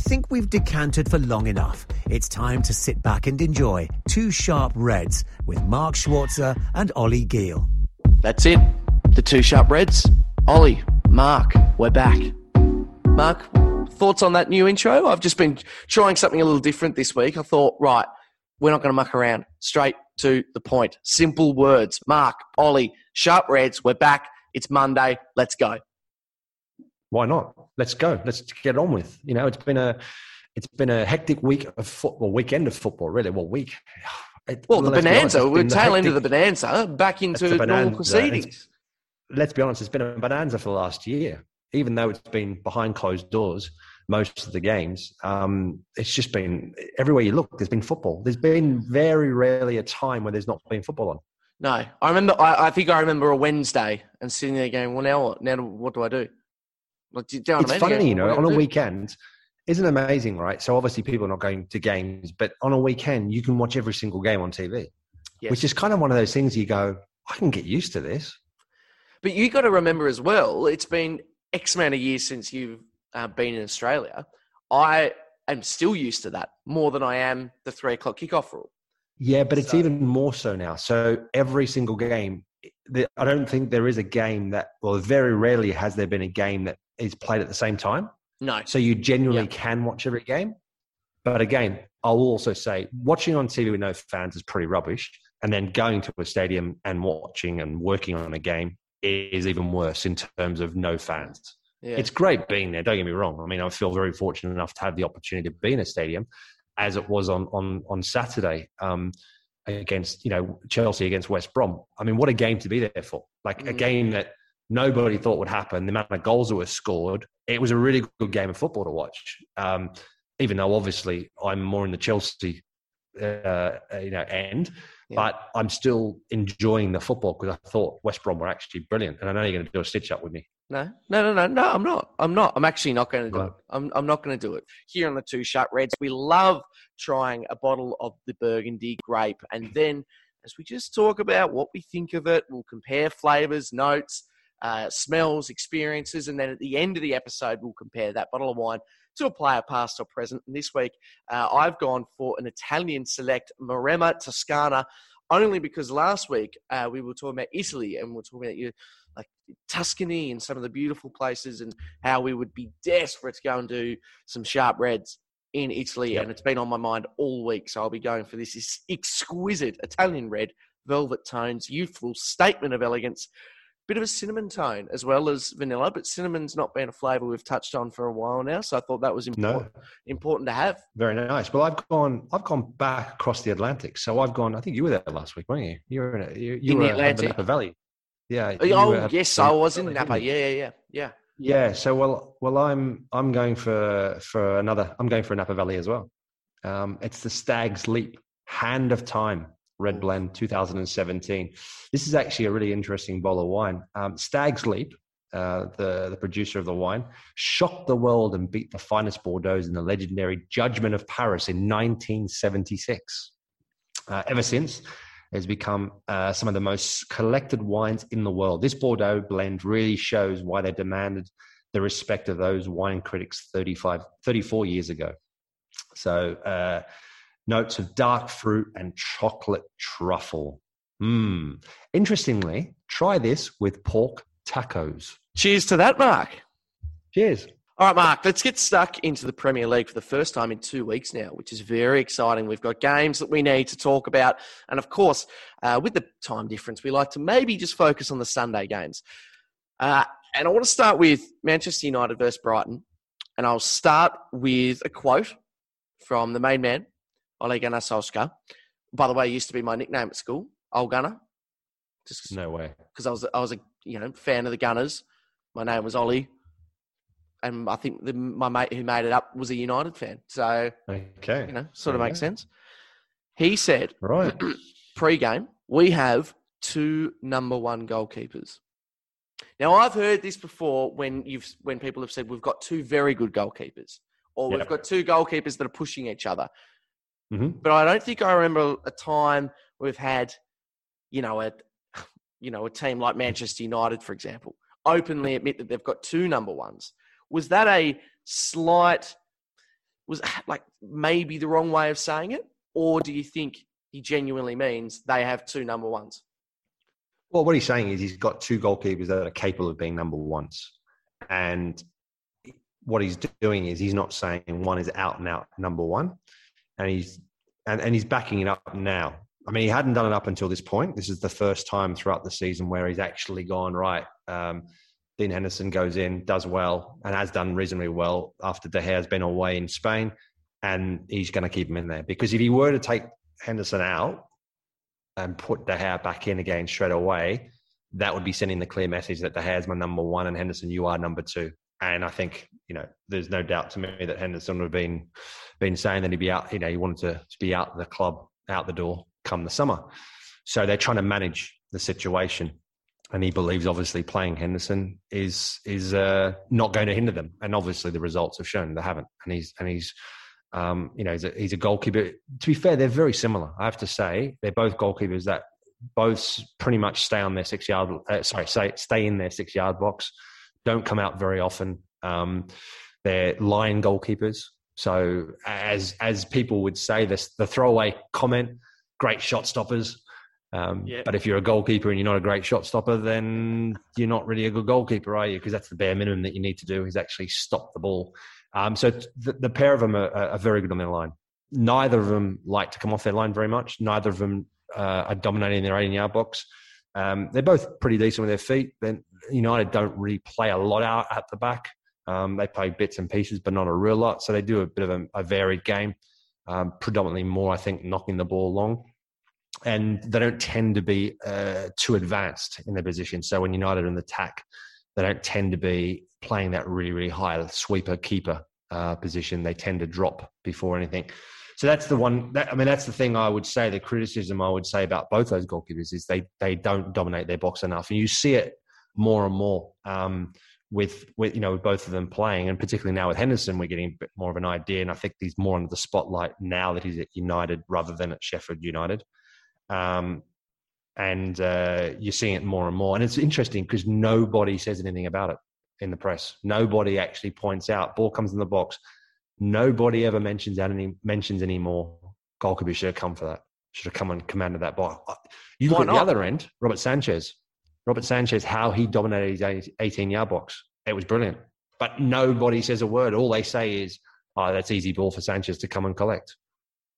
Think we've decanted for long enough. It's time to sit back and enjoy Two Sharp Reds with Mark Schwarzer and Ollie Giel. That's it. The two sharp reds. Ollie, Mark, we're back. Mark, thoughts on that new intro? I've just been trying something a little different this week. I thought, right, we're not going to muck around. Straight to the point. Simple words. Mark, Ollie, sharp reds. We're back. It's Monday. Let's go. Why not? Let's go. Let's get on with. You know, it's been a it's been a hectic week of football, weekend of football, really. Well, week. It, Well, the be honest, bonanza. We're tail end of the bonanza. Back into normal proceedings. It's- Let's be honest, it's been a bonanza for the last year. Even though it's been behind closed doors, most of the games, um, it's just been everywhere you look. There's been football. There's been very rarely a time where there's not been football on. No, I remember. I, I think I remember a Wednesday and sitting there going, "Well, now what? Now what do I do?" Like, do you know it's I mean? funny, you know, on a weekend, isn't amazing, right? So obviously people are not going to games, but on a weekend you can watch every single game on TV, Yes. which is kind of one of those things you go, I can get used to this. But you got to remember as well, it's been X amount of years since you've uh, been in Australia. I am still used to that more than I am the three o'clock kickoff rule. Yeah, but it's even more so now. So every single game, I don't think there is a game that, well, very rarely has there been a game that is played at the same time. No, So you genuinely Yeah. can watch every game. But again, I'll also say watching on TV with no fans is pretty rubbish. And then going to a stadium and watching and working on a game is even worse in terms of no fans. yeah. It's great being there. Don't get me wrong. I mean, I feel very fortunate enough to have the opportunity to be in a stadium, as it was on on on Saturday um, against you know Chelsea against West Brom. I mean, what a game to be there for! Like a Mm. game that nobody thought would happen. The amount of goals that were scored. It was a really good game of football to watch. Um, even though obviously I'm more in the Chelsea uh, you know end. Yeah. But I'm still enjoying the football because I thought West Brom were actually brilliant, and I know you're going to do a stitch up with me. No, no, no, no, no. I'm not. I'm not. I'm actually not going to do Right. it. I'm, I'm not going to do it. Here on the Two Sharp Reds, we love trying a bottle of the Burgundy grape, and then as we just talk about what we think of it, we'll compare flavors, notes, uh, smells, experiences, and then at the end of the episode, we'll compare that bottle of wine to a player past or present. And this week, uh, I've gone for an Italian select Maremma Toscana, only because last week uh, we were talking about Italy and we we're talking about you like Tuscany and some of the beautiful places and how we would be desperate to go and do some sharp reds in Italy. Yep. And it's been on my mind all week. So I'll be going for this exquisite Italian red, velvet tones, youthful statement of elegance, bit of a cinnamon tone as well as vanilla. But cinnamon's not been a flavour we've touched on for a while now. So I thought that was important, important to have. Very nice. Well, I've gone. I've gone back across the Atlantic. So I've gone. I think you were there last week, weren't you? You were in. A, you, you In the were at Atlantic? Napa Valley. Yeah. Oh, were yes, the I was in Napa. Yeah, yeah, yeah. Yeah. Yeah. So well, well, I'm I'm going for for another. I'm going for a Napa Valley as well. Um, it's the Stag's Leap Hand of Time Red Blend 2017. This is actually a really interesting bottle of wine. Um, Stag's Leap, uh, the the producer of the wine, shocked the world and beat the finest Bordeaux in the legendary Judgment of Paris in 1976. Uh, ever since, has become uh, some of the most collected wines in the world. This Bordeaux blend really shows why they demanded the respect of those wine critics 35, 34 years ago. So, uh, notes of dark fruit and chocolate truffle. Mmm. Interestingly, try this with pork tacos. Cheers to that, Mark. Cheers. All right, Mark, let's get stuck into the Premier League for the first time in two weeks now, which is very exciting. We've got games that we need to talk about. And of course, uh, with the time difference, we like to maybe just focus on the Sunday games. Uh, and I want to start with Manchester United versus Brighton. And I'll start with a quote from the main man, Ole Gunnar Solskjaer. By the way, used to be my nickname at school, Old Gunner. Just No way. because I was I was a you know fan of the Gunners. My name was Ollie, and I think the, my mate who made it up was a United fan. So Okay. you know, sort of you makes sense. He said Right. pre-game we have two number one goalkeepers. Now I've heard this before when you've when people have said we've got two very good goalkeepers, or we've got two goalkeepers that are pushing each other. Hmm But I don't think I remember a time we've had, you know, a you know a team like Manchester United, for example, openly admit that they've got two number ones. Was that a slight? Was like maybe the wrong way of saying it, or do you think he genuinely means they have two number ones? Well, what he's saying is he's got two goalkeepers that are capable of being number ones. And what he's doing is he's not saying one is out and out number one. And he's and, and he's backing it up now. I mean, he hadn't done it up until this point. This is the first time throughout the season where he's actually gone, right, um, Dean Henderson goes in, does well, and has done reasonably well after De Gea has been away in Spain. And he's going to keep him in there. Because if he were to take Henderson out, and put De Gea back in again straight away, that would be sending the clear message that De Gea is my number one and Henderson, you are number two. And I think you know, there's no doubt to me that Henderson would have been been saying that he'd be out. You know, he wanted to, to be out the club, out the door, come the summer. So they're trying to manage the situation, and he believes obviously playing Henderson is is uh, not going to hinder them. And obviously the results have shown they haven't. And he's and he's um, you know, he's a, he's a goalkeeper. To be fair, they're very similar. I have to say, they're both goalkeepers that both pretty much stay on their six yard. Uh, sorry, say stay in their six yard box. Don't come out very often. Um, they're line goalkeepers. So as as people would say, this the throwaway comment, great shot stoppers. Um, Yeah. But if you're a goalkeeper and you're not a great shot stopper, then you're not really a good goalkeeper, are you? Because that's the bare minimum that you need to do is actually stop the ball. Um, so the, the pair of them are, are very good on their line. Neither of them like to come off their line very much. Neither of them uh, are dominating their 18 yard box. Um, they're both pretty decent with their feet. Then United don't really play a lot out at the back. Um, they play bits and pieces, but not a real lot. So they do a bit of a, a varied game. Um, predominantly more, I think, knocking the ball long. And they don't tend to be uh, too advanced in their position. So when United are in the attack, they don't tend to be playing that really, really high sweeper keeper uh, position. They tend to drop before anything. So that's the one. That, I mean, that's the thing I would say. The criticism I would say about both those goalkeepers is they they don't dominate their box enough, and you see it more and more um, with with you know with both of them playing, and particularly now with Henderson, we're getting a bit more of an idea. And I think he's more under the spotlight now that he's at United rather than at Sheffield United. Um, and uh, you're seeing it more and more. And it's interesting because nobody says anything about it in the press. Nobody actually points out. Ball comes in the box. Nobody ever mentions that any mentions anymore. Goalkeeper should have come for that. Should have come and commanded that ball. You look Why at the other end, Robert Sanchez. Robert Sanchez, how he dominated his 18 yard box. It was brilliant. But nobody says a word. All they say is, oh, that's easy ball for Sanchez to come and collect.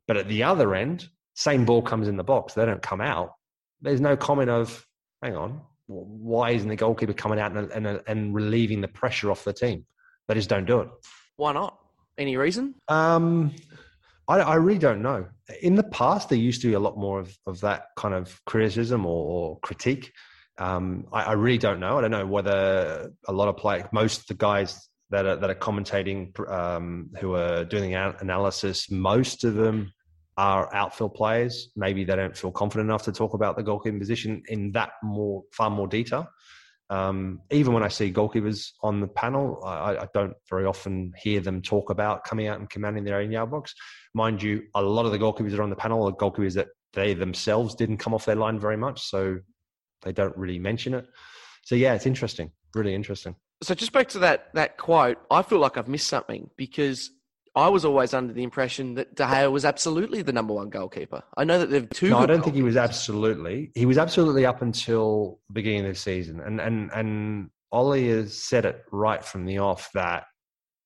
But at the other end, same ball comes in the box. They don't come out. There's no comment of, hang on, why isn't the goalkeeper coming out and, and, and relieving the pressure off the team? They just don't do it. Why not? Any reason? Um, I, I really don't know. In the past, there used to be a lot more of, of that kind of criticism or, or critique. Um, I, I really don't know. I don't know whether a lot of players, most of the guys that are, that are commentating, um, who are doing the analysis, most of them are outfield players. Maybe they don't feel confident enough to talk about the goalkeeping position in that more, far more detail. Um, even when I see goalkeepers on the panel, I, I don't very often hear them talk about coming out and commanding their own yard box. Mind you, a lot of the goalkeepers that are on the panel are goalkeepers that they themselves didn't come off their line very much, so they don't really mention it. So yeah, it's interesting, really interesting. So just back to that that quote, I feel like I've missed something because I was always under the impression that De Gea was absolutely the number one goalkeeper. I know that they've two. No, I don't think he was absolutely. He was absolutely up until the beginning of the season, and and and Ollie has said it right from the off that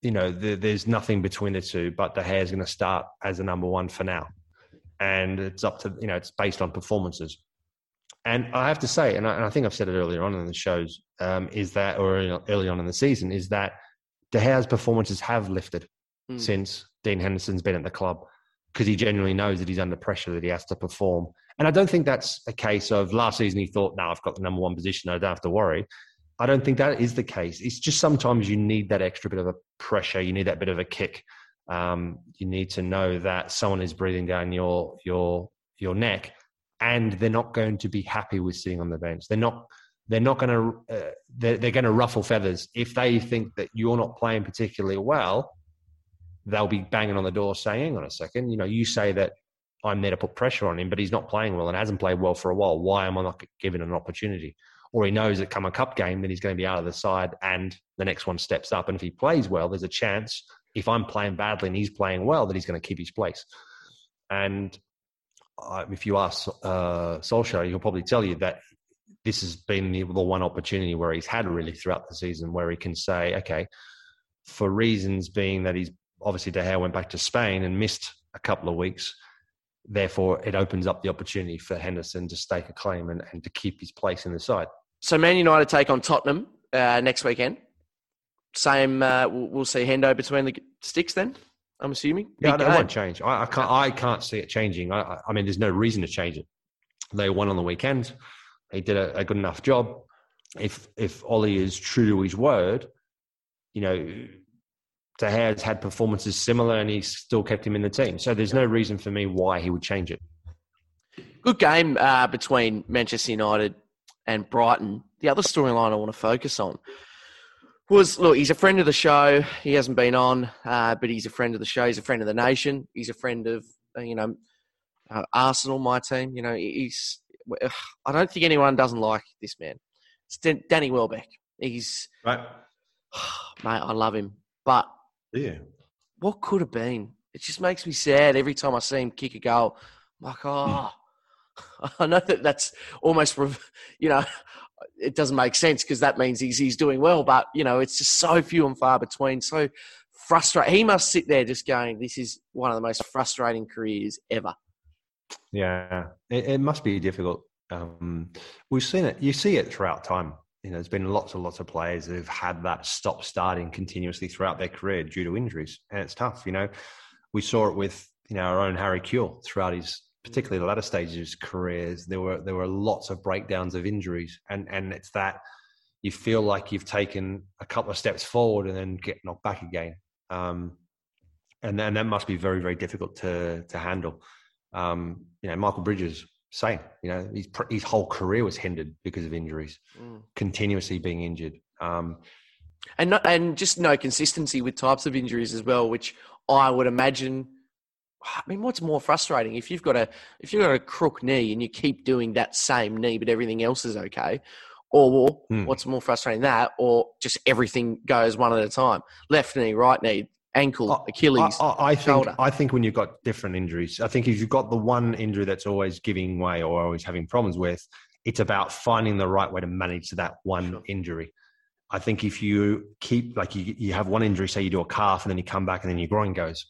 you know the, there's nothing between the two, but De Gea is going to start as the number one for now, and it's up to you know it's based on performances. And I have to say, and I, and I think I've said it earlier on in the shows, um, is that or early- early on in the season, is that De Gea's performances have lifted Mm. since Dean Henderson's been at the club because he genuinely knows that he's under pressure that he has to perform. And I don't think that's a case of last season he thought, now I've got the number one position, I don't have to worry. I don't think that is the case. It's just sometimes you need that extra bit of a pressure, you need that bit of a kick. Um, you need to know that someone is breathing down your your your neck, and they're not going to be happy with sitting on the bench. They're not they're not going to uh, they're, they're going to ruffle feathers if they think that you're not playing particularly well. They'll be banging on the door saying, "Hang on a second, you know, you say that I'm there to put pressure on him, but he's not playing well and hasn't played well for a while. Why am I not given an opportunity?" Or he knows that come a cup game, then he's going to be out of the side, and the next one steps up. And if he plays well, there's a chance. If I'm playing badly and he's playing well, that he's going to keep his place. And uh, if you ask uh, Solskjaer, he'll probably tell you that this has been the, the one opportunity where he's had really throughout the season where he can say, okay, for reasons being that he's obviously De Gea went back to Spain and missed a couple of weeks. Therefore, it opens up the opportunity for Henderson to stake a claim and, and to keep his place in the side. So, Man United take on Tottenham uh, next weekend. Same, uh, we'll, we'll see Hendo between the sticks then. I'm assuming. Yeah, it won't change. I, I, can't. I can't see it changing. I, I, mean, there's no reason to change it. They won on the weekend. He did a, a good enough job. If if Ollie is true to his word, you know, De Gea's had performances similar, and he still kept him in the team. So there's no reason for me why he would change it. Good game uh, between Manchester United and Brighton. The other storyline I want to focus on was look, he's a friend of the show. He hasn't been on, uh, but he's a friend of the show. He's a friend of the nation. He's a friend of uh, you know uh, Arsenal, my team. You know, he's. I don't think anyone doesn't like this man. It's Danny Welbeck. He's right, mate. I love him, but yeah, what could have been? It just makes me sad every time I see him kick a goal. I'm like, oh, I know that that's almost, you know, it doesn't make sense because that means he's he's doing well. But you know, it's just so few and far between. So frustrating. He must sit there just going, "This is one of the most frustrating careers ever." Yeah, it, it must be difficult. Um, we've seen it. You see it throughout time. You know, there's been lots and lots of players who've had that stop starting continuously throughout their career due to injuries, and it's tough. You know, we saw it with you know our own Harry Kewell throughout his particularly the latter stages of his careers, there were there were lots of breakdowns of injuries, and and it's that you feel like you've taken a couple of steps forward and then get knocked back again, um, and then that must be very very difficult to to handle. Um, you know, Michael Bridges, same. You know, his his whole career was hindered because of injuries, mm. continuously being injured. Um, and not, and just no consistency with types of injuries as well, which I would imagine I mean, what's more frustrating if you've got a if you've got a crook knee and you keep doing that same knee, but everything else is okay, or hmm. what's more frustrating that, or just everything goes one at a time, left knee, right knee, ankle, Achilles, I, I, I shoulder. think I think when you've got different injuries, I think if you've got the one injury that's always giving way or always having problems with, it's about finding the right way to manage that one sure. injury. I think if you keep like you, you have one injury, say you do a calf and then you come back and then your groin goes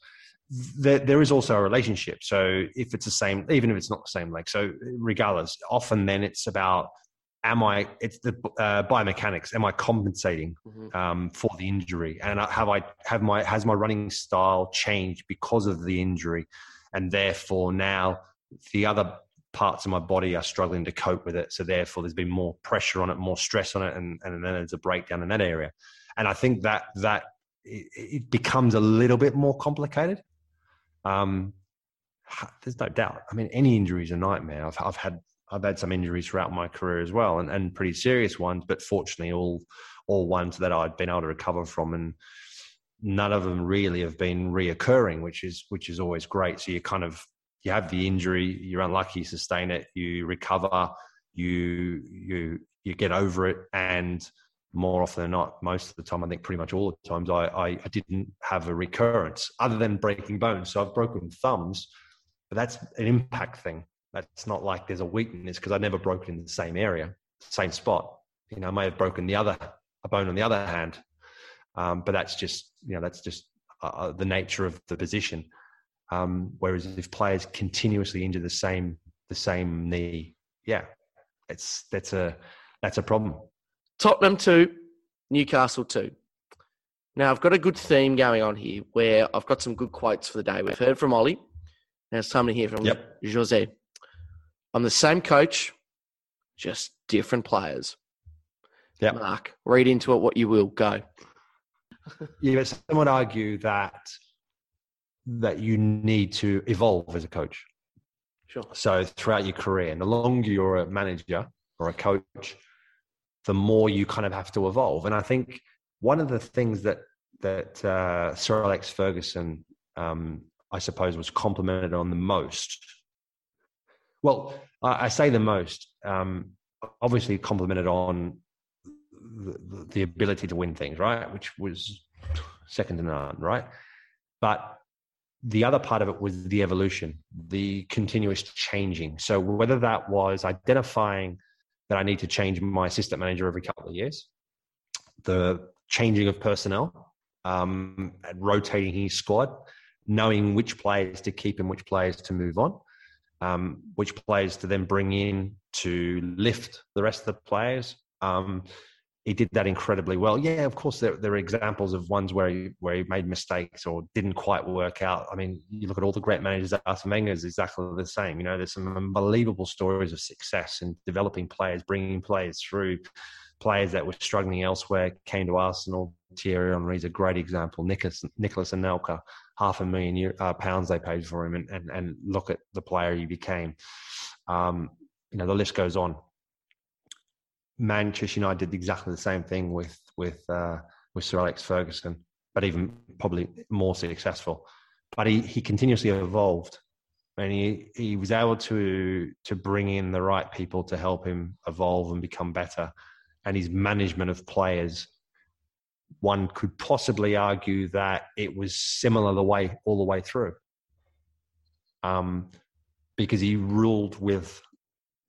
there, there is also a relationship. So if it's the same, even if it's not the same leg, so regardless, often then it's about am I? It's the uh, biomechanics. Am I compensating mm-hmm. um, for the injury? And have I have my has my running style changed because of the injury? And therefore now the other parts of my body are struggling to cope with it. So therefore there's been more pressure on it, more stress on it, and, and then there's a breakdown in that area. And I think that that it, it becomes a little bit more complicated um, there's no doubt. I mean, any injury is a nightmare. I've, I've had I've had some injuries throughout my career as well, and, and pretty serious ones. But fortunately, all all ones that I'd been able to recover from, and none of them really have been reoccurring, which is which is always great. So you kind of you have the injury, you're unlucky, you sustain it, you recover, you you you get over it, and more often than not, most of the time, I think pretty much all the times, I, I, I, didn't have a recurrence other than breaking bones. So I've broken thumbs, but that's an impact thing. That's not like there's a weakness because I never broken in the same area, same spot. You know, I may have broken the other a bone on the other hand, um, but that's just you know that's just uh, uh the nature of the position. Um, whereas if players continuously injure the same the same knee, yeah, it's that's a that's a problem. Tottenham 2, Newcastle 2. Now, I've got a good theme going on here where I've got some good quotes for the day. We've heard from Ollie. Now it's time to hear from Yep. Jose. I'm the same coach, just different players. Yeah. Mark, read into it what you will. Go. Yeah, but some would argue that that you need to evolve as a coach. Sure. So throughout your career, and the longer you're a manager or a coach, the more you kind of have to evolve. And I think one of the things that that uh, Sir Alex Ferguson, um, I suppose, was complimented on the most. Well, I, I say the most. Um, obviously, complimented on the, the ability to win things, right? Which was second to none, right? But the other part of it was the evolution, the continuous changing. So whether that was identifying that I need to change my assistant manager every couple of years, the changing of personnel, um, rotating his squad, knowing which players to keep and which players to move on, um, which players to then bring in to lift the rest of the players. Um, he did that incredibly well. Yeah, of course, there, there are examples of ones where he, where he made mistakes or didn't quite work out. I mean, you look at all the great managers. Arsene Wenger is exactly the same. You know, there's some unbelievable stories of success in developing players, bringing players through. Players that were struggling elsewhere came to Arsenal. Thierry Henry's a great example. Nicolas, Nicolas Anelka, half a million uh, pounds they paid for him, and, and and look at the player he became. Um, you know, the list goes on. Manchester United did exactly the same thing with with uh, with Sir Alex Ferguson, but even probably more successful. But he he continuously evolved, and he he was able to to bring in the right people to help him evolve and become better. And his management of players, one could possibly argue that it was similar the way all the way through, um, because he ruled with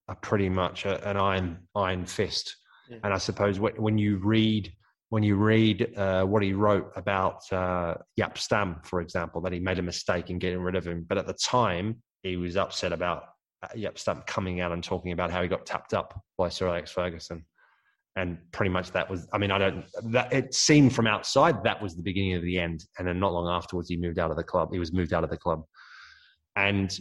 a pretty much a, an iron iron fist. Yeah. And I suppose when, you read when you read uh, what he wrote about uh, Jaap Stam, for example, that he made a mistake in getting rid of him, but at the time he was upset about uh, Jaap Stam coming out and talking about how he got tapped up by Sir Alex Ferguson. And pretty much that was, I mean, I don't, that it seemed from outside that was the beginning of the end. And then not long afterwards, he moved out of the club. He was moved out of the club. And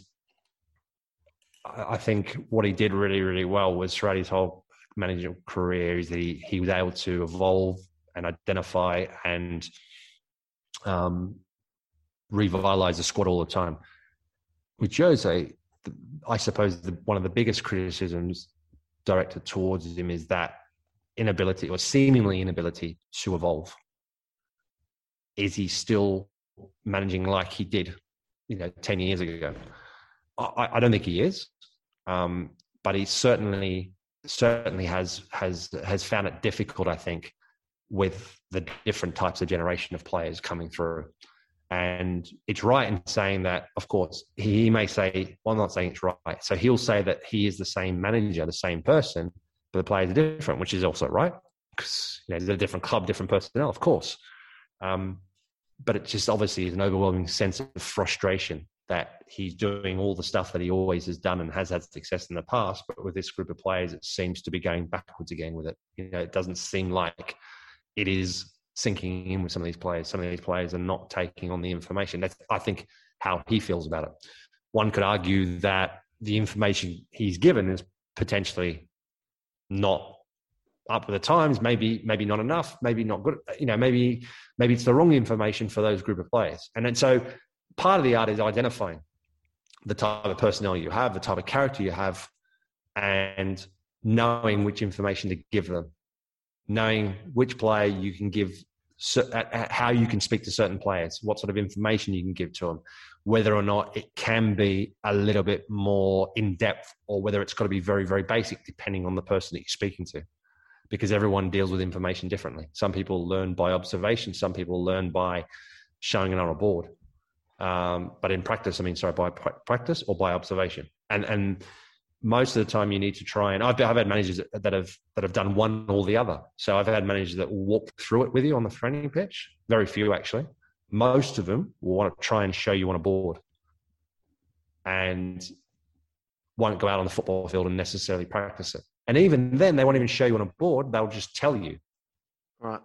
I think what he did really, really well was throughout his whole managerial career is that he, he was able to evolve and identify and um, revitalize the squad all the time. With Jose, I suppose the, one of the biggest criticisms directed towards him is that inability or seemingly inability to evolve. Is he still managing like he did, you know, 10 years ago? I, I don't think he is. Um, but he certainly certainly has has has found it difficult, I think, with the different types of generation of players coming through. And it's right in saying that, of course, he may say, well, I'm not saying it's right. So he'll say that he is the same manager, the same person, the players are different, which is also right. Because you know, there's a different club, different personnel, of course. Um, but it just obviously is an overwhelming sense of frustration that he's doing all the stuff that he always has done and has had success in the past. But with this group of players, it seems to be going backwards again with it. You know, it doesn't seem like it is sinking in with some of these players. Some of these players are not taking on the information. That's, I think, how he feels about it. One could argue that the information he's given is potentially not up with the times. Maybe, maybe not enough. Maybe not good. You know, maybe, maybe it's the wrong information for those group of players. And then so part of the art is identifying the type of personnel you have, the type of character you have, and knowing which information to give them, knowing which player you can give, how you can speak to certain players, what sort of information you can give to them, whether or not it can be a little bit more in depth or whether it's got to be very, very basic, depending on the person that you're speaking to. Because everyone deals with information differently. Some people learn by observation, some people learn by showing it on a board. Um, but in practice, I mean, sorry, by practice or by observation. And and most of the time, you need to try and I've, I've had managers that, that have that have done one or the other. So I've had managers that walk through it with you on the training pitch. Very few, actually. Most of them will want to try and show you on a board, and won't go out on the football field and necessarily practice it. And even then, they won't even show you on a board. They'll just tell you. Right.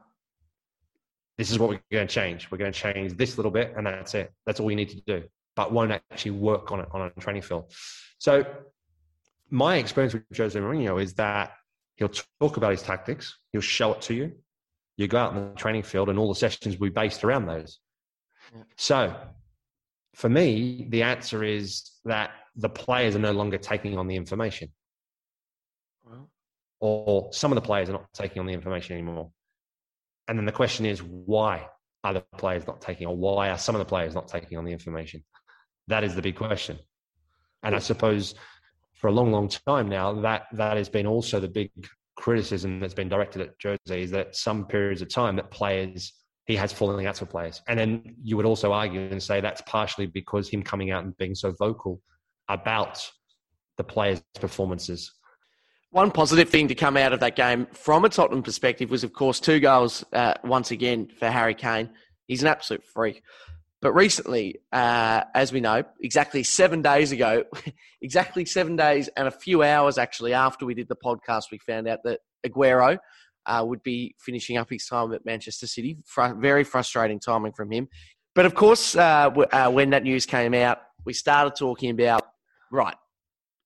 This is what we're going to change. We're going to change this little bit, and that's it. That's all you need to do. but won't actually work on it on a training field. So my experience with Jose Mourinho is that he'll talk about his tactics, he'll show it to you. You go out in the training field, and all the sessions will be based around those. So, for me, the answer is that the players are no longer taking on the information, well. or some of the players are not taking on the information anymore. And then the question is, why are the players not taking, or why are some of the players not taking on the information? That is the big question. And I suppose for a long, long time now, that that has been also the big criticism that's been directed at Jose is that some periods of time that players he has falling outs with players, and then you would also argue and say that's partially because him coming out and being so vocal about the players' performances. One positive thing to come out of that game from a Tottenham perspective was, of course, two goals uh, once again for Harry Kane. He's an absolute freak. But recently, uh, as we know, exactly seven days ago, exactly seven days and a few hours actually after we did the podcast, we found out that Aguero uh, would be finishing up his time at Manchester City. Fr- very frustrating timing from him. But of course, uh, w- uh, when that news came out, we started talking about right,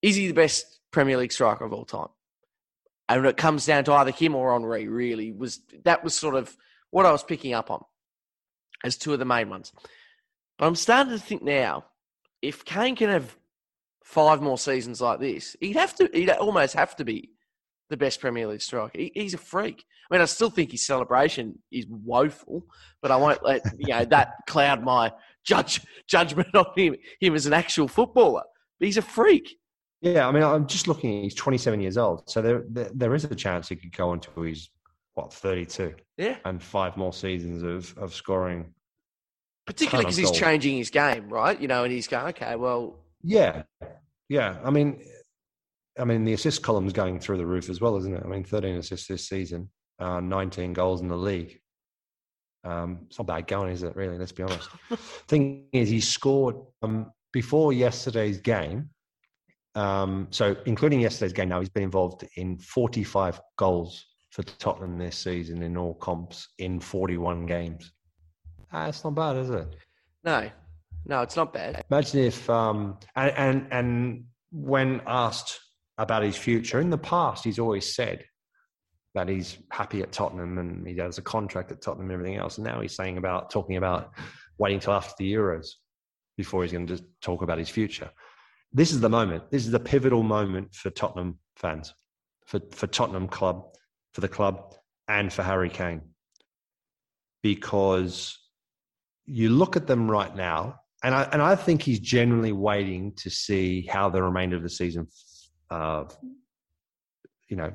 is he the best Premier League striker of all time? And it comes down to either him or Henry, really was that was sort of what I was picking up on as two of the main ones. But I'm starting to think now, if Kane can have five more seasons like this, he'd have to, he'd almost have to be the best Premier League striker. He, he's a freak. I mean, I still think his celebration is woeful, but I won't let you know that cloud my judge judgment on him him as an actual footballer. But he's a freak. Yeah, I mean, I'm just looking. He's 27 years old, so there there, there is a chance he could go into his what 32. Yeah, and five more seasons of of scoring particularly because he's changing his game, right? You know, and he's going, okay, well, yeah, yeah. I mean, I mean, the assist column's going through the roof as well, isn't it? I mean, 13 assists this season, uh, 19 goals in the league. Um, it's not bad going, is it? Really, let's be honest. Thing is, he scored um, before yesterday's game. Um, so, including yesterday's game, now he's been involved in 45 goals for Tottenham this season in all comps in 41 games. Ah, it's not bad, is it? No, no, it's not bad. Imagine if, um, and, and and when asked about his future in the past, he's always said that he's happy at Tottenham and he has a contract at Tottenham and everything else. And now he's saying about talking about waiting till after the Euros before he's going to talk about his future. This is the moment. This is the pivotal moment for Tottenham fans, for for Tottenham club, for the club, and for Harry Kane, because you look at them right now, and I and I think he's generally waiting to see how the remainder of the season, uh, you know,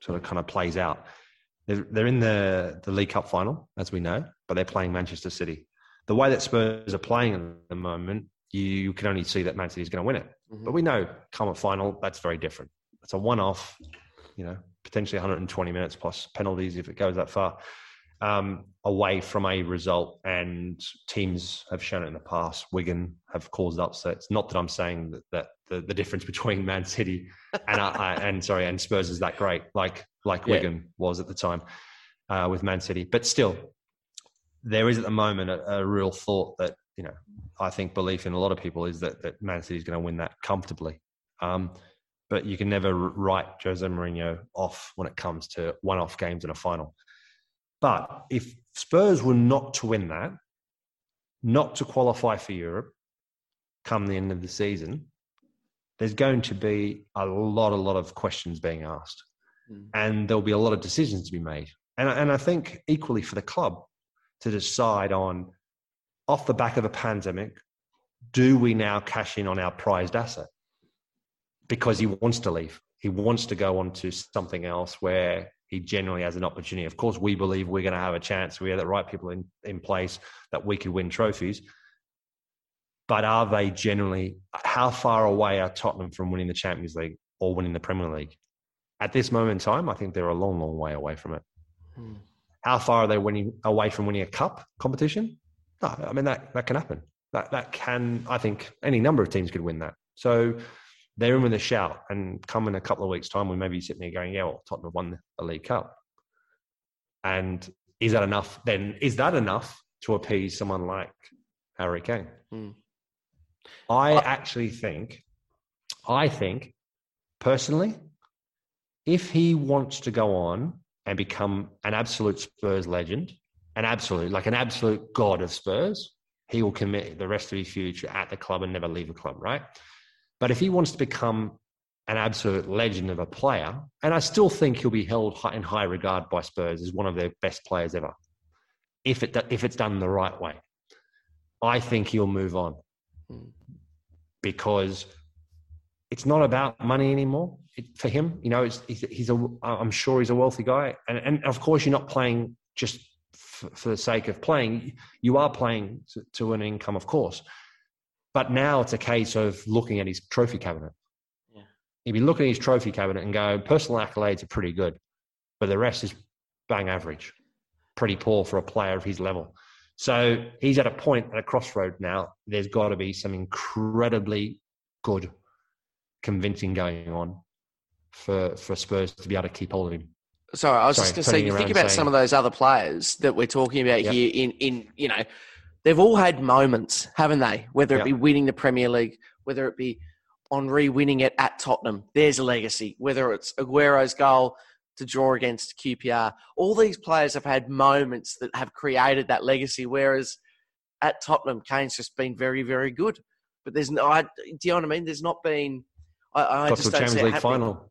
sort of kind of plays out. They're, they're in the the League Cup final, as we know, but they're playing Manchester City. The way that Spurs are playing at the moment, you can only see that Man City is going to win it. Mm-hmm. But we know, come a final, that's very different. It's a one-off, you know, potentially 120 minutes plus penalties if it goes that far um, away from a result, and teams have shown it in the past. Wigan have caused upsets. Not that I'm saying that, that the, the difference between Man City and I, and sorry and Spurs is that great, like like yeah. Wigan was at the time uh, with Man City, but still, there is at the moment a, a, real thought that you know I think belief in a lot of people is that that Man City is going to win that comfortably. Um, but you can never write Jose Mourinho off when it comes to one-off games in a final. But if Spurs were not to win that, not to qualify for Europe come the end of the season, there's going to be a lot, a lot of questions being asked. Mm. And there'll be a lot of decisions to be made. And, and I think equally for the club to decide on, off the back of a pandemic, do we now cash in on our prized asset? Because he wants to leave. He wants to go on to something else where he generally has an opportunity. Of course, we believe we're going to have a chance. We have the right people in, in place that we could win trophies. But are they generally, how far away are Tottenham from winning the Champions League or winning the Premier League? At this moment in time, I think they're a long, long way away from it. Hmm. How far are they winning away from winning a cup competition? No, I mean, that, that can happen. That, that can, I think any number of teams could win that. So they're in with a shout. And come in a couple of weeks' time, we may be sitting there going, yeah, well, Tottenham won the League Cup. And is that enough? Then is that enough to appease someone like Harry Kane? Hmm. I actually think, I think, personally, if he wants to go on and become an absolute Spurs legend, an absolute, like an absolute god of Spurs, he will commit the rest of his future at the club and never leave the club, right? But if he wants to become an absolute legend of a player, and I still think he'll be held in high regard by Spurs as one of their best players ever, if it if it's done the right way. I think he'll move on hmm. because it's not about money anymore it, for him. You know, he's, he's a. I'm sure he's a wealthy guy, and and of course you're not playing just for, for the sake of playing. You are playing to, to an income, of course, but now it's a case of looking at his trophy cabinet. Yeah. He'd be looking at his trophy cabinet and go, personal accolades are pretty good, but the rest is bang average, pretty poor for a player of his level. So he's at a point at a crossroad now. There's got to be some incredibly good convincing going on for for Spurs to be able to keep hold of him. Sorry, I was Sorry, just going to say, you think about saying, some of those other players that we're talking about yep. here. In in you know, they've all had moments, haven't they? Whether it yep. be winning the Premier League, whether it be Henry winning it at Tottenham, there's a legacy. Whether it's Aguero's goal to draw against QPR. All these players have had moments that have created that legacy, whereas at Tottenham, Kane's just been very, very good. But there's no, I, do you know what I mean? There's not been. I, I Got just to a Champions League final.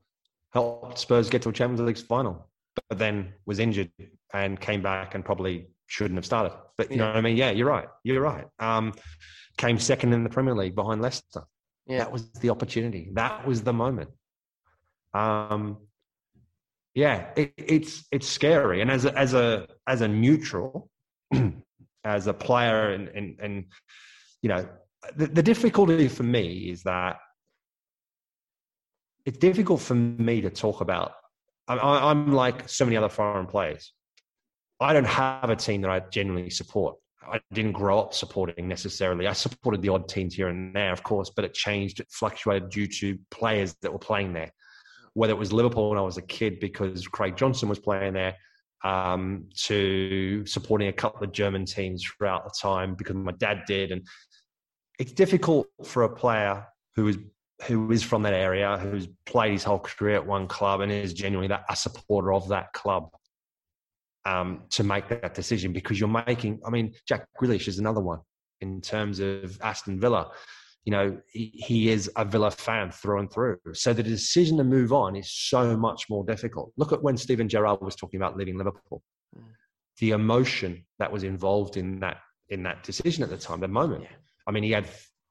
Helped Spurs get to a Champions League final, but then was injured and came back and probably shouldn't have started. But you yeah. know what I mean? Yeah, you're right. You're right. Um, came second in the Premier League behind Leicester. Yeah. That was the opportunity. That was the moment. Um, yeah, it, it's it's scary. And as a, as a as a neutral, as a player, and and and you know, the, the difficulty for me is that it's difficult for me to talk about. I, I'm like so many other foreign players. I don't have a team that I genuinely support. I didn't grow up supporting necessarily. I supported the odd teams here and there, of course, but it changed, it fluctuated due to players that were playing there whether it was Liverpool when I was a kid because Craig Johnston was playing there, um, to supporting a couple of German teams throughout the time because my dad did. And it's difficult for a player who is who is from that area, who's played his whole career at one club and is genuinely that a supporter of that club. Um, to make that decision because you're making, I mean, Jack Grealish is another one in terms of Aston Villa you know, he, he is a Villa fan through and through. So the decision to move on is so much more difficult. Look at when Steven Gerrard was talking about leaving Liverpool. Mm. The emotion that was involved in that in that decision at the time, the moment. Yeah. I mean, he had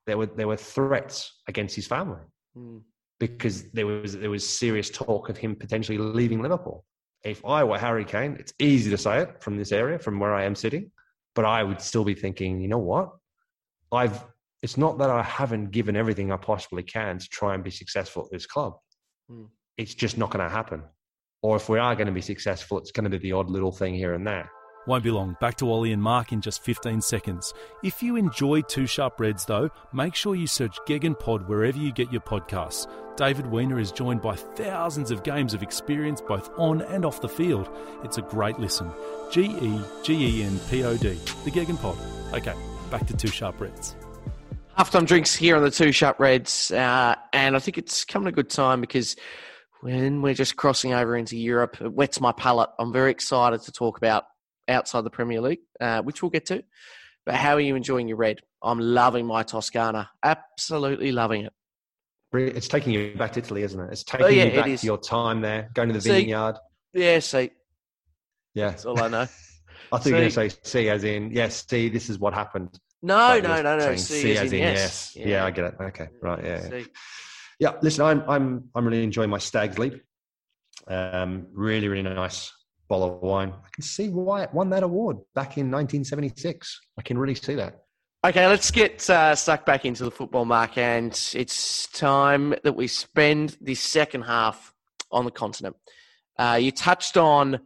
there were there were threats against his family mm. because there was there was serious talk of him potentially leaving Liverpool. If I were Harry Kane, it's easy to say it from this area, from where I am sitting, but I would still be thinking, you know what? I've it's not that I haven't given everything I possibly can to try and be successful at this club. Mm. It's just not going to happen. Or if we are going to be successful, it's going to be the odd little thing here and there. Won't be long. Back to Ollie and Mark in just 15 seconds. If you enjoy Two Sharp Reds, though, make sure you search Gegen Pod wherever you get your podcasts. David Weiner is joined by thousands of games of experience both on and off the field. It's a great listen. G E G E N P O D, the Gegen Pod. Okay, back to Two Sharp Reds halftime drinks here on the Two Sharp Reds, uh, and I think it's coming a good time because when we're just crossing over into Europe, it wets my palate. I'm very excited to talk about outside the Premier League, uh, which we'll get to. But how are you enjoying your red? I'm loving my Toscana, absolutely loving it. It's taking you back to Italy, isn't it? It's taking oh, yeah, you back to your time there, going to the see, vineyard. Yeah, see. Yeah. That's all I know. I think you're going to say see as in, yes, see, this is what happened. No, no, no, no. C, C as in yes. yes. Yeah. yeah. I get it. Okay, right. Yeah, yeah. yeah. Listen, I'm I'm I'm really enjoying my Stag's Leap. Um, really, really nice bottle of wine. I can see why it won that award back in 1976. I can really see that. Okay, let's get uh, stuck back into the football, Mark, and it's time that we spend the second half on the continent. Uh, you touched on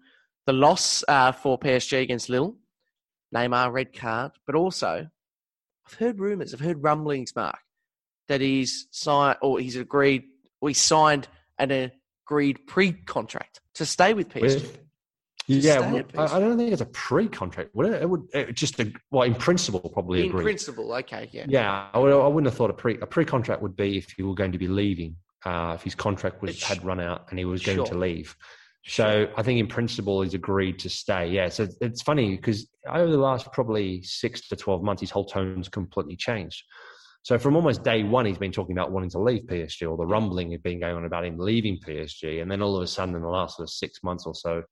the loss uh, for PSG against Lille, Neymar red card, but also I've heard rumours, I've heard rumblings, Mark, that he's signed or he's agreed we signed an agreed pre-contract to stay with PSG. With, Yeah, stay well, at I, I don't think it's a pre-contract. Would it? It would it just a, well, in principle, probably In agree. principle, okay, yeah. Yeah, I, would, I wouldn't have thought a pre a pre-contract would be if you were going to be leaving, uh, if his contract was had run out and he was going to leave. So I think in principle he's agreed to stay. Yeah, so it's funny because over the last probably six to twelve months, his whole tone's completely changed. So from almost day one, he's been talking about wanting to leave PSG, or the rumbling had been going on about him leaving PSG, and then all of a sudden, in the last sort of six months or so,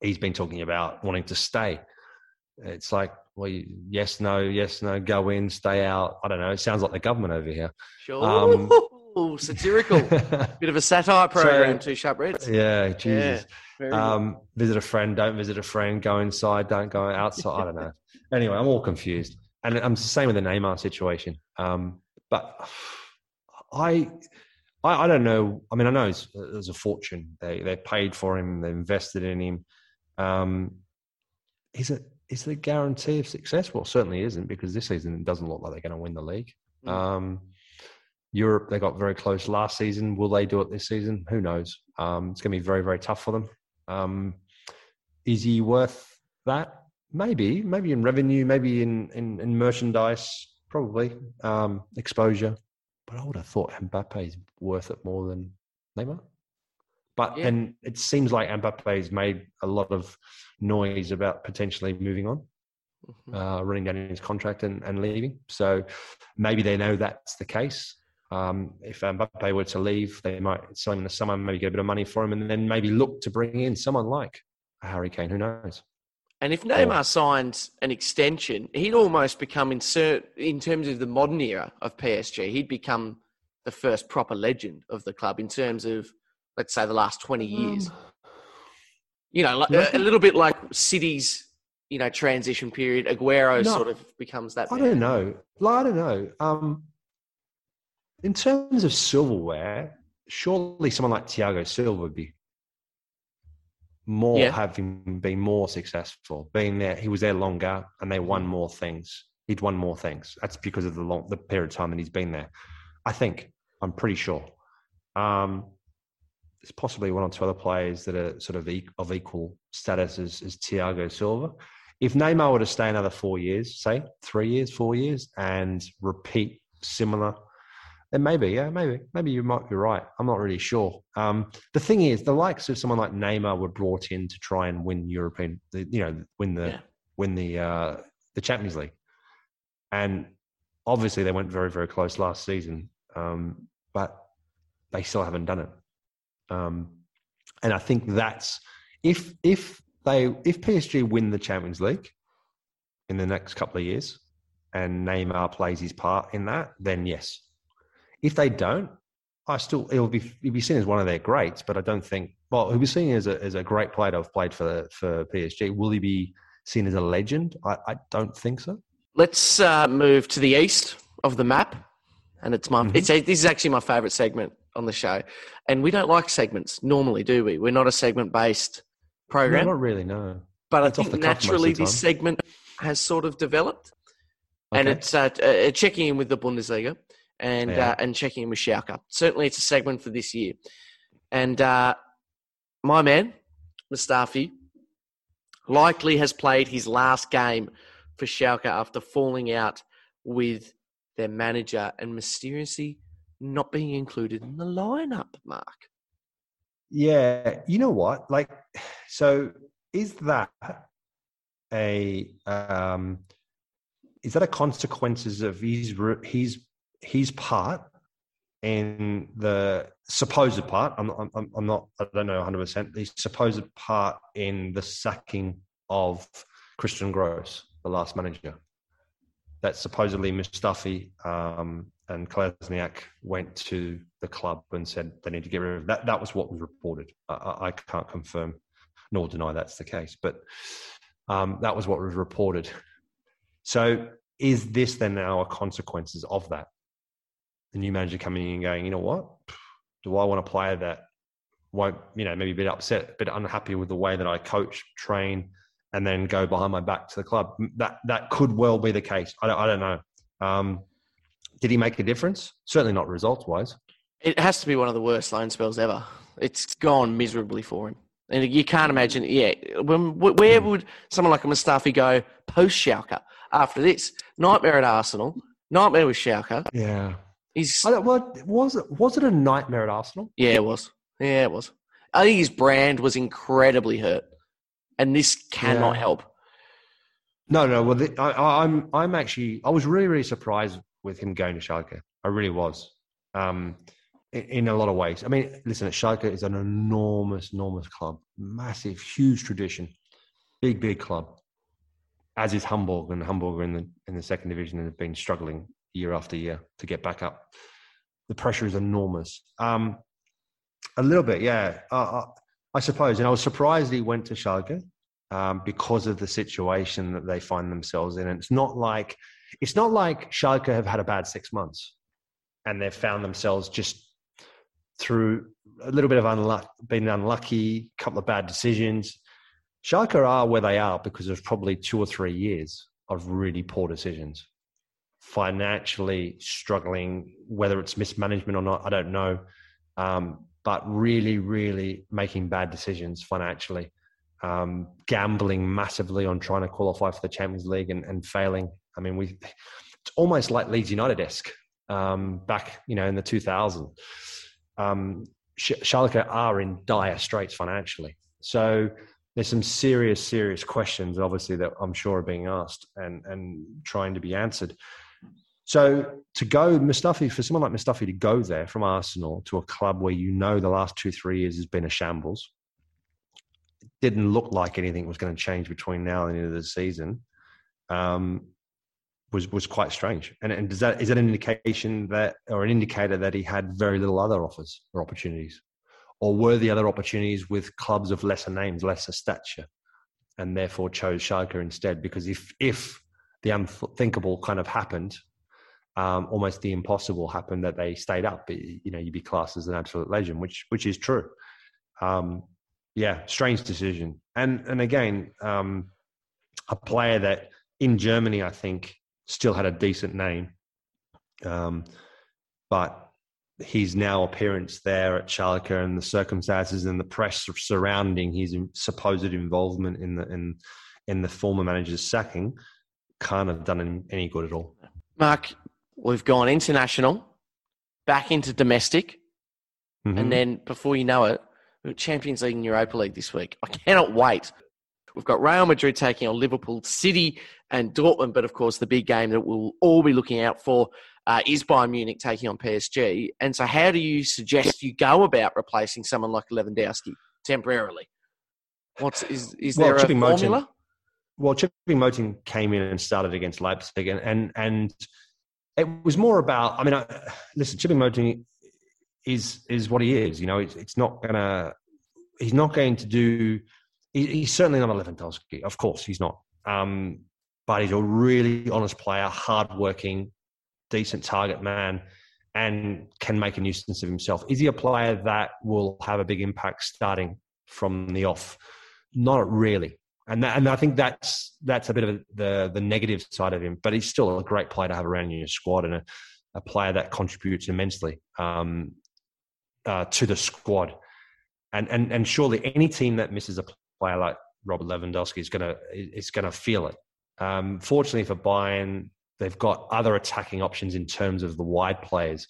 he's been talking about wanting to stay. It's like, well, yes, no, yes, no, go in, stay out. I don't know. It sounds like the government over here. Sure. Um, Ooh, satirical. Bit of a satire program, Two Sharp Reds. yeah, Jesus. good. Um, visit a friend, don't visit a friend, go inside, don't go outside. I don't know. Anyway, I'm all confused. And I'm the same with the Neymar situation. Um, but I, I, I don't know. I mean, I know it's a fortune. They they paid for him. They invested in him. Um, is it is a guarantee of success? Well, certainly isn't because this season it doesn't look like they're going to win the league. Mm. Um, Europe, they got very close last season. Will they do it this season? Who knows? Um, it's going to be very, very tough for them. Um, is he worth that? Maybe, maybe in revenue, maybe in, in, in merchandise, probably um, exposure. But I would have thought Mbappe is worth it more than Neymar. But Yeah. and it seems like Mbappe has made a lot of noise about potentially moving on Mhm. uh, running down his contract and, and leaving. So maybe they know that's the case. Um, if Mbappe were to leave, they might sell him in the summer, maybe get a bit of money for him, and then maybe look to bring in someone like a Harry Kane. Who knows? And if Neymar signed an extension, he'd almost become insert in terms of the modern era of PSG. He'd become the first proper legend of the club in terms of, let's say, the last twenty years. you know, like, a, little bit like City's, you know, transition period. Aguero No, sort of becomes that. I man. don't know. I don't know. Um, in terms of silverware, surely someone like Thiago Silva would be more Yeah. having been more successful. Being there, he was there longer, and they Mm. won more things. He'd won more things. That's because of the long the period of time that he's been there. I think. I'm pretty sure. Um, there's possibly one or two other players that are sort of e- of equal status as, as Thiago Silva. If Neymar were to stay another four years, say three years, four years, and repeat similar, then maybe, yeah, maybe, maybe you might be right. I'm not really sure. Um, the thing is, the likes of someone like Neymar were brought in to try and win European, you know, win the Yeah. win the uh, the Champions League, and obviously they went very, very close last season, um, but they still haven't done it. Um, and I think that's if if they if PSG win the Champions League in the next couple of years, and Neymar plays his part in that, then yes. If they don't, I still it'll be he'll be seen as one of their greats, but I don't think well he'll be seen as a as a great player to have played for for PSG. Will he be seen as a legend? I, I don't think so. Let's uh, move to the east of the map, and it's my. Mhm. It's this is actually my favourite segment on the show, and we don't like segments normally, do we? We're not a segment-based program. No, not really. No. but I it's off think the cuff most of naturally this segment has sort of developed, and it's uh, uh, checking in with the Bundesliga and Yeah. uh, and checking in with Schalke. Certainly, it's a segment for this year, and uh, my man Mustafi likely has played his last game for Schalke after falling out with their manager and mysteriously not being included in the lineup. Mark, Yeah, you know what? Like, so is that a um, is that a consequences of his his his part in the supposed part? I'm I'm, I'm not I don't know 100. percent The supposed part in the sacking of Christian Gross, the last manager. That supposedly Mustafi um, and Kolasinac went to the club and said they need to get rid of that. That was what was reported. I, I can't confirm nor deny that's the case, but um, that was what was reported. So, is this then a consequences of that? The new manager coming in and going, you know what? Do I want a player that won't, you know, maybe a bit upset, a bit unhappy with the way that I coach, train, and then go behind my back to the club? That that could well be the case. I don't, I don't know. Um, did he make a difference? Certainly not results wise. it has to be one of the worst loan spells ever. It's gone miserably for him. And you can't imagine, yeah. When, where would someone like a Mustafi go post Schalke after this? Nightmare at Arsenal, nightmare with Schalke. Yeah. He's I don't- was it was it a nightmare at Arsenal? yeah, it was. Yeah, it was. I think his brand was incredibly hurt, and this cannot Yeah. help. No, no. Well, the, I, I- I'm I'm actually I was really really surprised with him going to Schalke. I really was. Um, in, in a lot of ways. I mean, listen, Schalke is an enormous, enormous club, massive, huge tradition, big, big club. As is Hamburg, and Hamburg are in the in the second division and have been struggling year after year to get back up. The pressure is enormous. Um, a little bit, yeah. Uh, I suppose, and I was surprised he went to Schalke um, because of the situation that they find themselves in. And it's not like it's not like Schalke have had a bad six months, and they've found themselves just through a little bit of unluck, being unlucky, a couple of bad decisions. Schalke are where they are because of probably two or three years of really poor decisions, financially struggling, whether it's mismanagement or not, I don't know, um, but really, really making bad decisions financially um, gambling massively on trying to qualify for the Champions League and, and failing. I mean, we it's almost like Leeds United esque um, back, you know, in the 2000s. Um, Sch- Schalke are in dire straits financially, so there's some serious, serious questions, obviously, that I'm sure are being asked and and trying to be answered. So to go Mustafi for someone like Mustafi to go there from Arsenal to a club where you know the last two three years has been a shambles, didn't look like anything was going to change between now and the end of the season um, was was quite strange. And, and does that is that an indication that or an indicator that he had very little other offers or opportunities, or were the other opportunities with clubs of lesser names, lesser stature, and therefore chose Schalke instead? Because if if the unthinkable kind of happened, um, almost the impossible happened that they stayed up, you know, you'd be classed as an absolute legend, which which is true. Um, yeah, strange decision. And and again, um, a player that in Germany, I think, still had a decent name, um, but his now appearance there at Schalke and the circumstances and the press surrounding his supposed involvement in the in in the former manager's sacking can't have done him any good at all. Mark, we've gone international, back into domestic, Mhm. and then before you know it, Champions League and Europa League this week. I cannot wait. We've got Real Madrid taking on Liverpool City and Dortmund, but of course, the big game that we'll all be looking out for uh, is Bayern Munich taking on PSG. And so, how do you suggest you go about replacing someone like Lewandowski temporarily? What's is is Well, there a formula? well, Choupo-Moting came in and started against Leipzig, and and, and it was more about. I mean, I, listen, Choupo-Moting is is what he is. You know, it's, it's not gonna. He's not going to do. He, he's certainly not a Lewandowski. Of course, he's not. Um, but he's a really honest player, hardworking, decent target man, and can make a nuisance of himself. Is he a player that will have a big impact starting from the off? Not really and that, and I think that's that's a bit of the the negative side of him. But he's still a great player to have around in your squad and a, a player that contributes immensely um, uh, to the squad. And and and surely any team that misses a player like Robert Lewandowski is gonna is gonna feel it. Um, fortunately for Bayern, they've got other attacking options in terms of the wide players.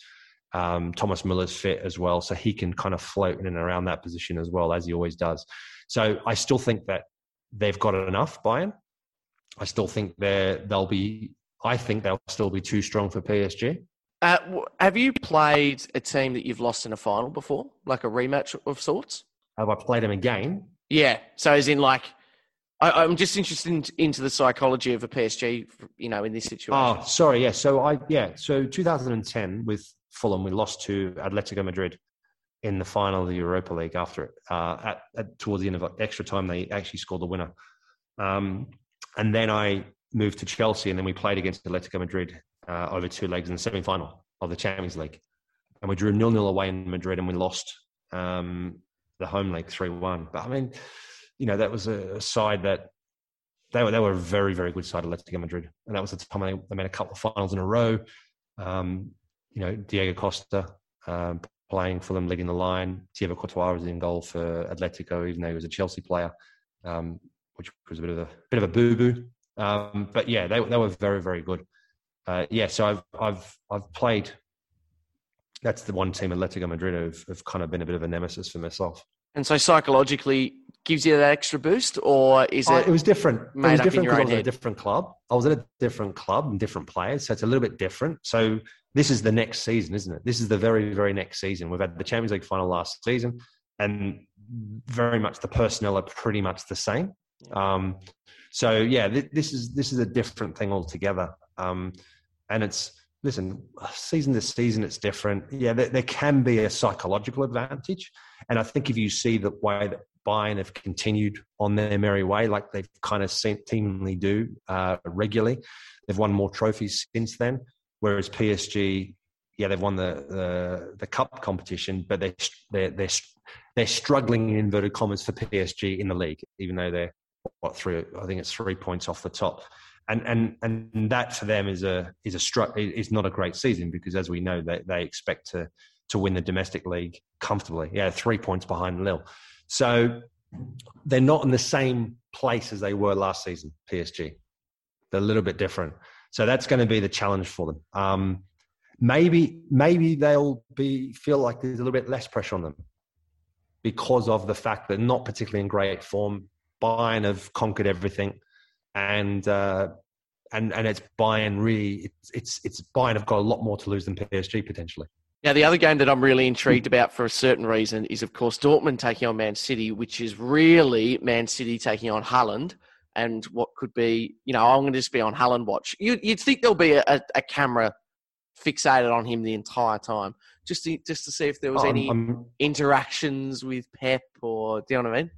Um, Thomas Muller's fit as well, so he can kind of float in and around that position as well as he always does. So I still think that they've got enough Bayern. I still think they they'll be. I think they'll still be too strong for PSG. Uh, have you played a team that you've lost in a final before, like a rematch of sorts? Have I played them again? Yeah. So, as in, like, I, I'm just interested in, into the psychology of a PSG, you know, in this situation. Oh, sorry. Yeah. So I yeah. So 2010 with Fulham, we lost to Atletico Madrid in the final of the Europa League. After it, uh, at, at towards the end of extra time, they actually scored the winner. Um, and then I moved to Chelsea, and then we played against Atletico Madrid uh, over two legs in the semi final of the Champions League, and we drew nil nil away in Madrid, and we lost um, the home leg three one. But I mean, you know, that was a, side that they were they were a very very good side, Atletico Madrid, and that was the time they, they made a couple of finals in a row. Um, you know, Diego Costa, um, playing for them, leading the line. Thibaut Courtois was in goal for Atletico, even though he was a Chelsea player, um, which was a bit of a bit of a boo boo. Um, but yeah, they they were very very good. Uh, yeah, so I've I've I've played. That's the one team, at Atletico Madrid, have, have kind of been a bit of a nemesis for myself. And so psychologically, gives you that extra boost, or is Oh, it? it was different. It was different because I was at a different club. I was at a different club and different players, so it's a little bit different. So this is the next season, isn't it? This is the very, very next season. We've had the Champions League final last season, and very much the personnel are pretty much the same. Um, so yeah, th- this is this is a different thing altogether. Um, and it's listen, season to season, it's different. Yeah, there, there can be a psychological advantage, and I think if you see the way that Bayern have continued on their merry way, like they've kind of seemingly do uh, regularly, they've won more trophies since then. Whereas PSG, yeah, they've won the the, the cup competition, but they they're, they're they're struggling in inverted commas for PSG in the league, even though they're what three? I think it's three points off the top, and and and that for them is a is a stru- is not a great season because as we know they they expect to to win the domestic league comfortably. Yeah, three points behind Lille, so they're not in the same place as they were last season. PSG, they're a little bit different. So that's going to be the challenge for them. Um, maybe maybe they'll be feel like there's a little bit less pressure on them because of the fact that not particularly in great form. Bayern have conquered everything, and uh, and and it's Bayern really it's it's it's Bayern have got a lot more to lose than PSG potentially. Now, the other game that I'm really intrigued about for a certain reason is, of course, Dortmund taking on Man City, which is really Man City taking on Haaland. And what could be, you know, I'm going to just be on Haaland watch. You, you'd think there'll be a, a camera fixated on him the entire time, just to, just to see if there was I'm- any I'm- interactions with Pep or, do you know what I mean?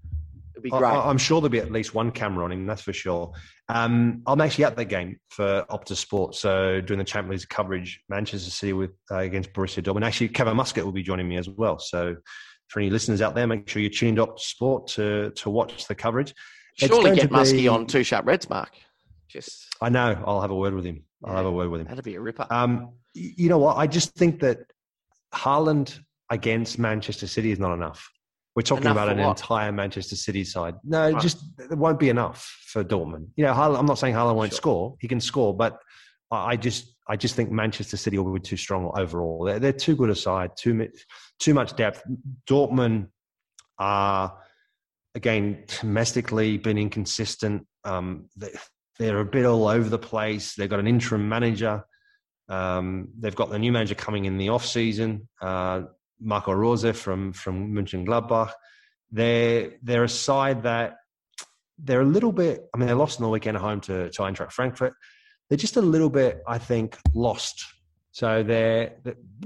It'd be great. I, am sure there'll be at least one camera on him, that's for sure. Um, I'm actually at that game for Optus Sport, so doing the Champions League coverage, Manchester City with uh, against Borussia Dortmund. Actually, Kevin Muscat will be joining me as well. So, for any listeners out there, make sure you tune into Optus Sport to to watch the coverage. Surely get to Muskie be- on Two Sharp Reds, Mark. Just, I know. I'll have a word with him. I'll have a word with him. that'd be a ripper. Um, you know what? I just think that Haaland against Manchester City is not enough. We're talking Enough about an what? entire Manchester City side. No, Right. just it won't be enough for Dortmund. You know, Haaland, I'm not saying Haaland won't Sure. score. He can score, but I just, I just think Manchester City will be too strong overall. They're, they're too good a side. Too much, too much depth. Dortmund are again domestically been inconsistent. Um, they, they're a bit all over the place. They've got an interim manager. Um, they've got the new manager coming in the off season, uh, Marco Rose from from Mönchengladbach. They're they're a side that they're a little bit. I mean, they lost in the weekend at home to to Eintracht Frankfurt. They're just a little bit, I think, lost. So they're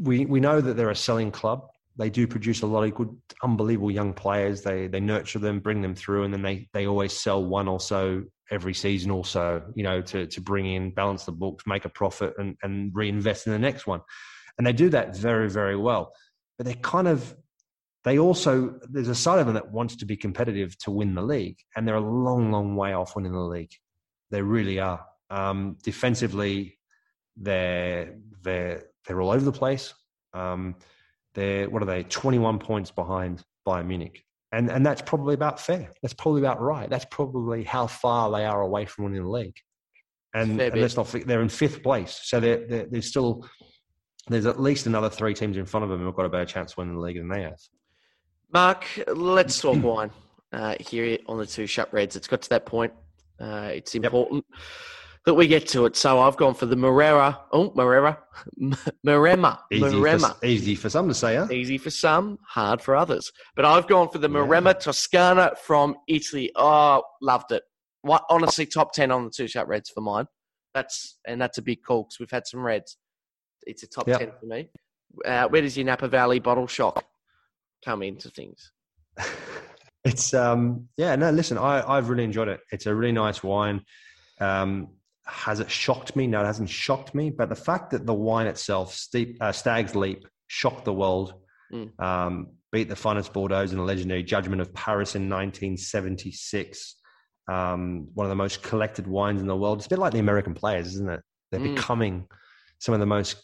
we we know that they're a selling club. They do produce a lot of good, unbelievable young players. They they nurture them, bring them through, and then they they always sell one or so every season also, you know, to, to bring in, balance the books, make a profit and, and reinvest in the next one. And they do that very, very well. But they're kind of, they also, there's a side of them that wants to be competitive to win the league. And they're a long, long way off winning the league. They really are. Um, defensively, they're, they're, they're all over the place. Um, they're, what are they, 21 points behind Bayern Munich and and that's probably about fair. That's probably about right. That's probably how far they are away from winning the league. And, and let's not forget they're in fifth place, so they're, they're, there's still there's at least another three teams in front of them who've got a better chance of winning the league than they have. Mark, let's talk wine uh, here on the Two Sharp Reds. It's got to that point. Uh, it's important that we get to it. So I've gone for the Morera. Oh, Morera. Maremma. Easy Maremma. for, easy for some to say, huh? Easy for some, hard for others. But I've gone for the Yeah. Maremma Toscana from Italy. Oh, loved it. What, honestly, top 10 on the Two Sharp Reds for mine. That's And that's a big call because we've had some reds. It's a top Yep. 10 for me. Uh, where does your Napa Valley bottle shock come into things? It's um yeah no listen I I've really enjoyed it. It's a really nice wine. Um, has it shocked me? No, it hasn't shocked me. But the fact that the wine itself, Steep, uh, Stag's Leap, shocked the world, Mm. um, beat the finest Bordeaux in the legendary Judgment of Paris in 1976. Um, one of the most collected wines in the world. It's a bit like the American players, isn't it? They're Mm. becoming some of the most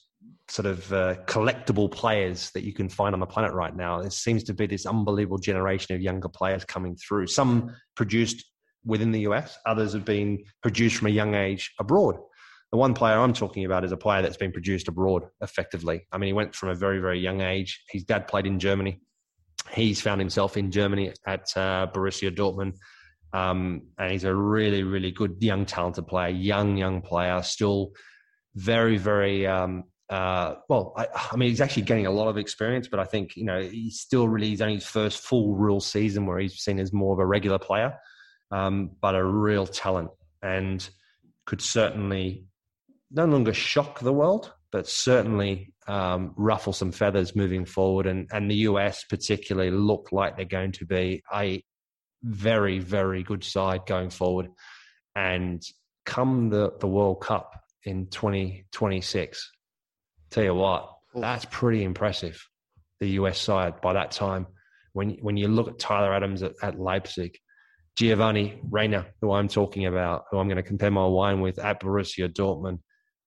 sort of uh, collectible players that you can find on the planet right now. There seems to be this unbelievable generation of younger players coming through. Some produced within the US, others have been produced from a young age abroad. The one player I'm talking about is a player that's been produced abroad effectively. I mean, he went from a very, very young age. His dad played in Germany. He's found himself in Germany at uh, Borussia Dortmund. Um, and he's a really, really good, young, talented player, young, young player, still very, very um, uh, well, I, I, mean, he's actually getting a lot of experience, but I think you know he's still really he's only his first full real season where he's seen as more of a regular player, um, but a real talent and could certainly no longer shock the world, but certainly um, ruffle some feathers moving forward. And and the US particularly look like they're going to be a very very good side going forward, and come the the World Cup in 2026 Tell you what, that's pretty impressive. The US side by that time, when when you look at Tyler Adams at, at Leipzig, Giovanni Reyna, who I'm talking about, who I'm going to compare my wine with at Borussia Dortmund.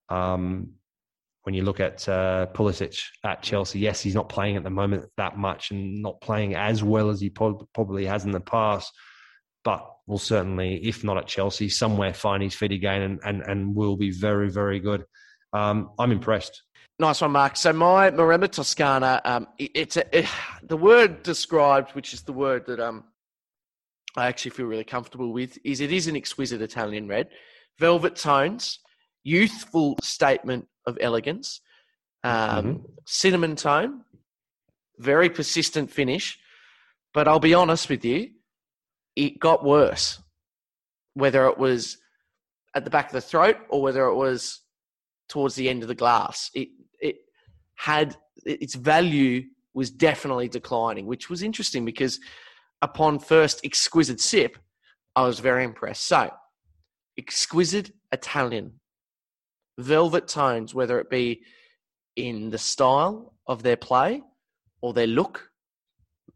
Um, when you look at uh, Pulisic at Chelsea, yes, he's not playing at the moment that much and not playing as well as he probably has in the past, but will certainly, if not at Chelsea, somewhere find his feet again and, and, and will be very, very good. Um, I'm impressed. Nice one, Mark. So my Maremma Toscana, um, it, it's a, it, the word described, which is the word that um, I actually feel really comfortable with, is it is an exquisite Italian red, velvet tones, youthful statement of elegance, um, mm-hmm. cinnamon tone, very persistent finish. But I'll be honest with you, it got worse. Whether it was at the back of the throat or whether it was towards the end of the glass, it had its value was definitely declining, which was interesting because upon first exquisite sip, I was very impressed. So, exquisite Italian, velvet tones, whether it be in the style of their play or their look,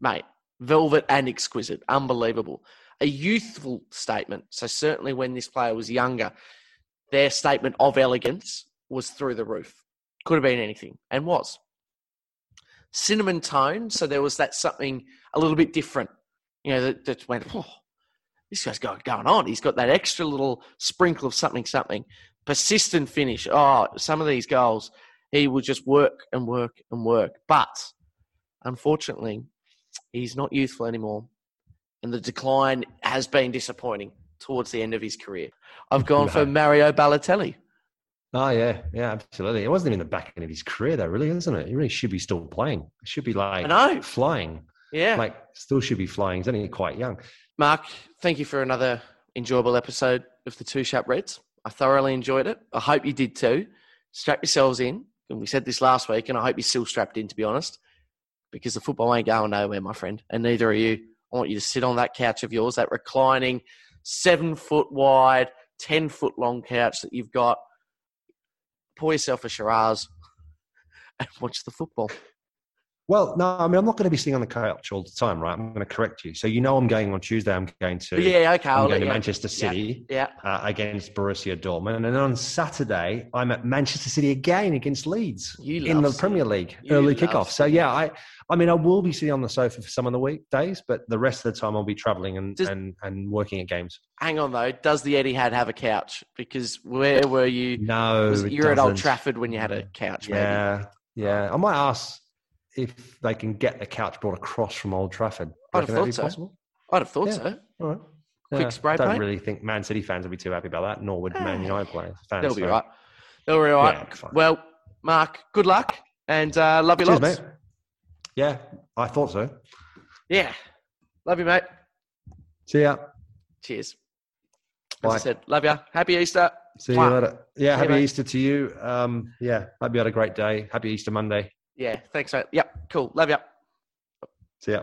mate, velvet and exquisite, unbelievable. A youthful statement. So, certainly when this player was younger, their statement of elegance was through the roof. Could have been anything and was. Cinnamon tone, so there was that something a little bit different, you know, that, that went, oh, this guy's got going on. He's got that extra little sprinkle of something, something. Persistent finish. Oh, some of these goals, he will just work and work and work. But unfortunately, he's not youthful anymore. And the decline has been disappointing towards the end of his career. I've gone for Mario Balotelli. Oh yeah, yeah, absolutely. It wasn't even the back end of his career, though, really, isn't it? He really should be still playing. It should be like I know. flying. Yeah, like still should be flying. He's only quite young. Mark, thank you for another enjoyable episode of the Two Sharp Reds. I thoroughly enjoyed it. I hope you did too. Strap yourselves in. And we said this last week, and I hope you're still strapped in, to be honest, because the football ain't going nowhere, my friend, and neither are you. I want you to sit on that couch of yours, that reclining, seven foot wide, ten foot long couch that you've got pour yourself a Shiraz and watch the football. Well, no, I mean, I'm not going to be sitting on the couch all the time, right? I'm going to correct you. So, you know, I'm going on Tuesday. I'm going to yeah, okay. I'm going to Manchester City, yeah, yeah. Uh, against Borussia Dortmund, and then on Saturday I'm at Manchester City again against Leeds in the City. Premier League you early kickoff. So, yeah, I, I mean, I will be sitting on the sofa for some of the weekdays, but the rest of the time I'll be traveling and Does, and, and working at games. Hang on though, does the Etihad have a couch? Because where were you? No, you're at Old Trafford when you had a couch. Yeah, maybe? yeah. I might ask if they can get the couch brought across from Old Trafford. I'd have thought so. Possible? I'd have thought yeah. so. All right. Quick yeah. spray I don't paint. really think Man City fans would be too happy about that, nor would Man United fans. They'll be so. right. They'll be right. Yeah, well, Mark, good luck and uh, love you Cheers, lots. Mate. Yeah, I thought so. Yeah. Love you, mate. See ya. Cheers. As Bye. I said, love you. Happy Easter. See you later. Yeah, happy Easter to you. Um, yeah, hope you had a great day. Happy Easter Monday. Yeah, thanks, mate. Yep, cool. Love you. See ya.